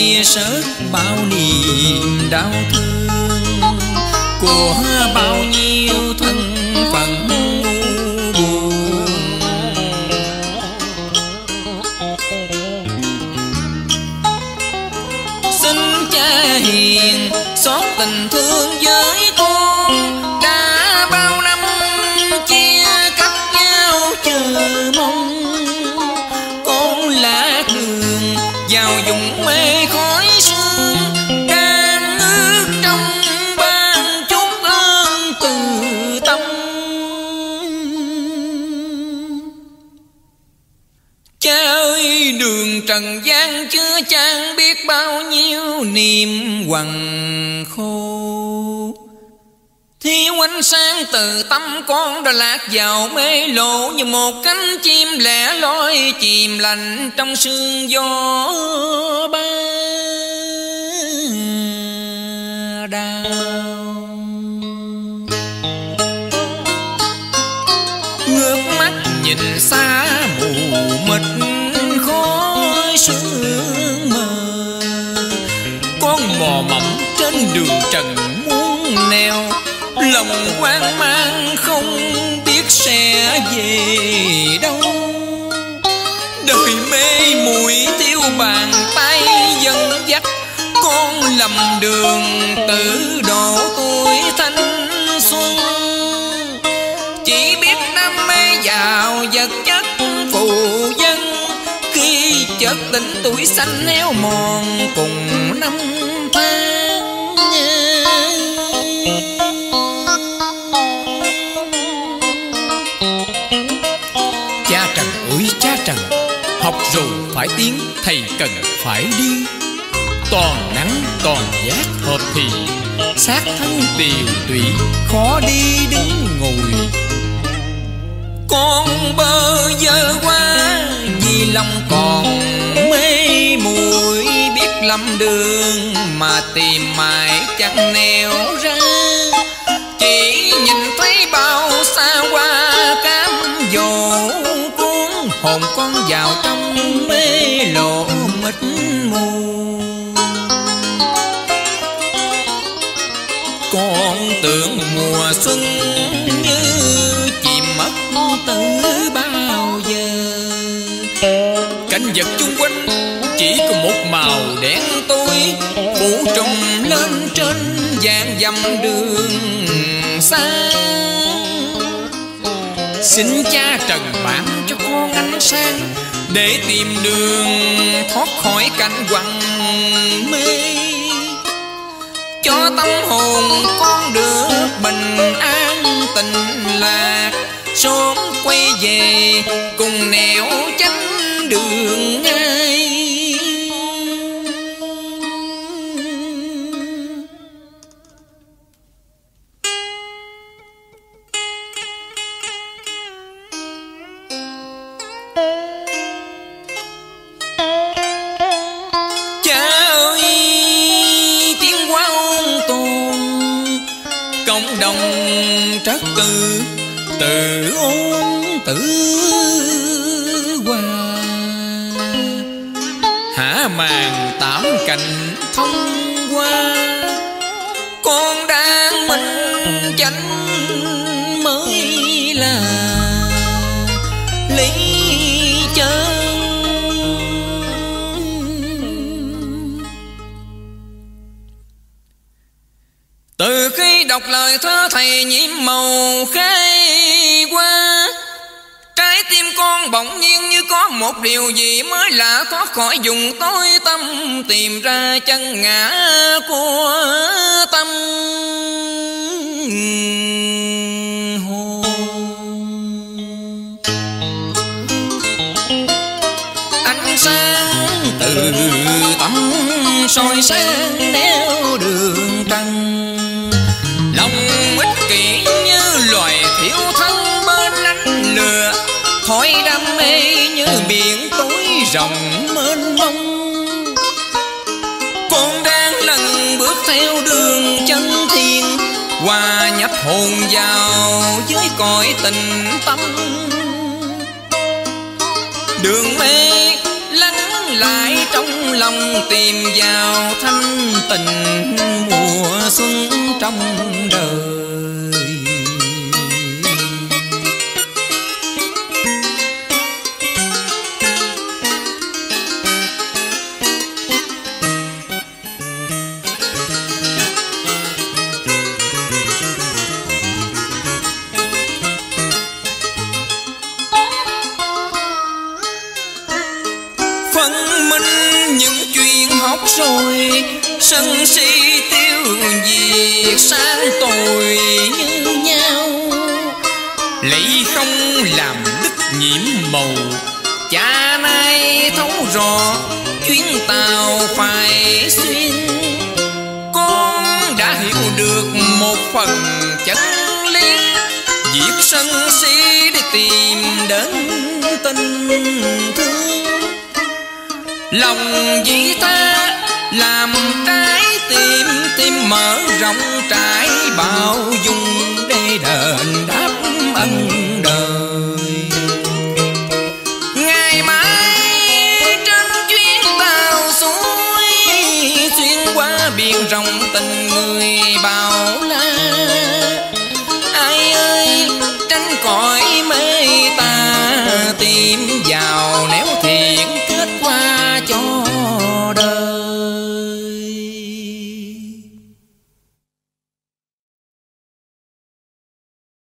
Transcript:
chia sớt bao niềm đau thương. Của bao nhiêu thân phận buồn. Xin cha hiền xót tình thương với con. Đã bao năm chia cách nhau chờ mong. Trần gian chưa chan biết bao nhiêu niềm quằn khô. Thiếu ánh sáng từ tâm con đã lạc vào mê lộ Như một cánh chim lẻ loi chìm lạnh trong sương gió bay đau. Ngước mắt nhìn xa con mò mẫm trên đường trần muốn neo. Lòng hoang mang không biết sẽ về đâu. Đời mê muội thiếu bàn tay dân dắt, con lầm đường tự đổ tôi chợt tình tuổi xanh héo mòn cùng năm tháng cha trần ơi, cha trần, học dù phải tiếng thầy cần phải đi. Toàn nắng toàn giác hợp thì xác thân tiều tụy, khó đi đứng ngồi. Con bơ lắm đường mà tìm mãi chẳng neo ra. Chỉ nhìn thấy bao xa qua cám dỗ cuốn hồn con vào trong mê lộ mịt mù. Con tưởng mùa xuân như chìm mất tử ba dặm đường xa. Xin cha trần bản cho con ánh sáng để tìm đường thoát khỏi cảnh quặng mê. Cho tâm hồn con được bình an tình lạc, sớm quay về cùng nẻo từ tự tự ôn tự hòa hả màn tám cảnh thông qua, con đang mình đọc lời thơ thầy nhiễm màu khai qua trái tim con bỗng nhiên như có một điều gì mới lạ, thoát khỏi dùng tối tâm tìm ra chân ngã của tâm hồn. Ánh sáng từ tâm soi sáng nẻo đường trăng. Biển tối rộng mênh mông. Con đang lần bước theo đường chân thiên hòa nhập hồn vào với cõi tình tâm. Đường mê lắng lại trong lòng tìm vào thanh tình mùa xuân trong đời. Chuyện rồi, sân si tiêu diệt sáng tội như nhau. Lấy không làm đức nhiễm màu, cha nay thấu rõ chuyến tàu phải xuyên. Con đã hiểu được một phần chân lý Diệt sân si để tìm đến tình thương. Lòng vì ta làm trái tim tim mở rộng trải bao dung để đền đáp ân đời. Ngày mai trên chuyến bao suối, xuyên qua biển rộng tình người bao la. Ai ơi, tránh cõi mê ta, tìm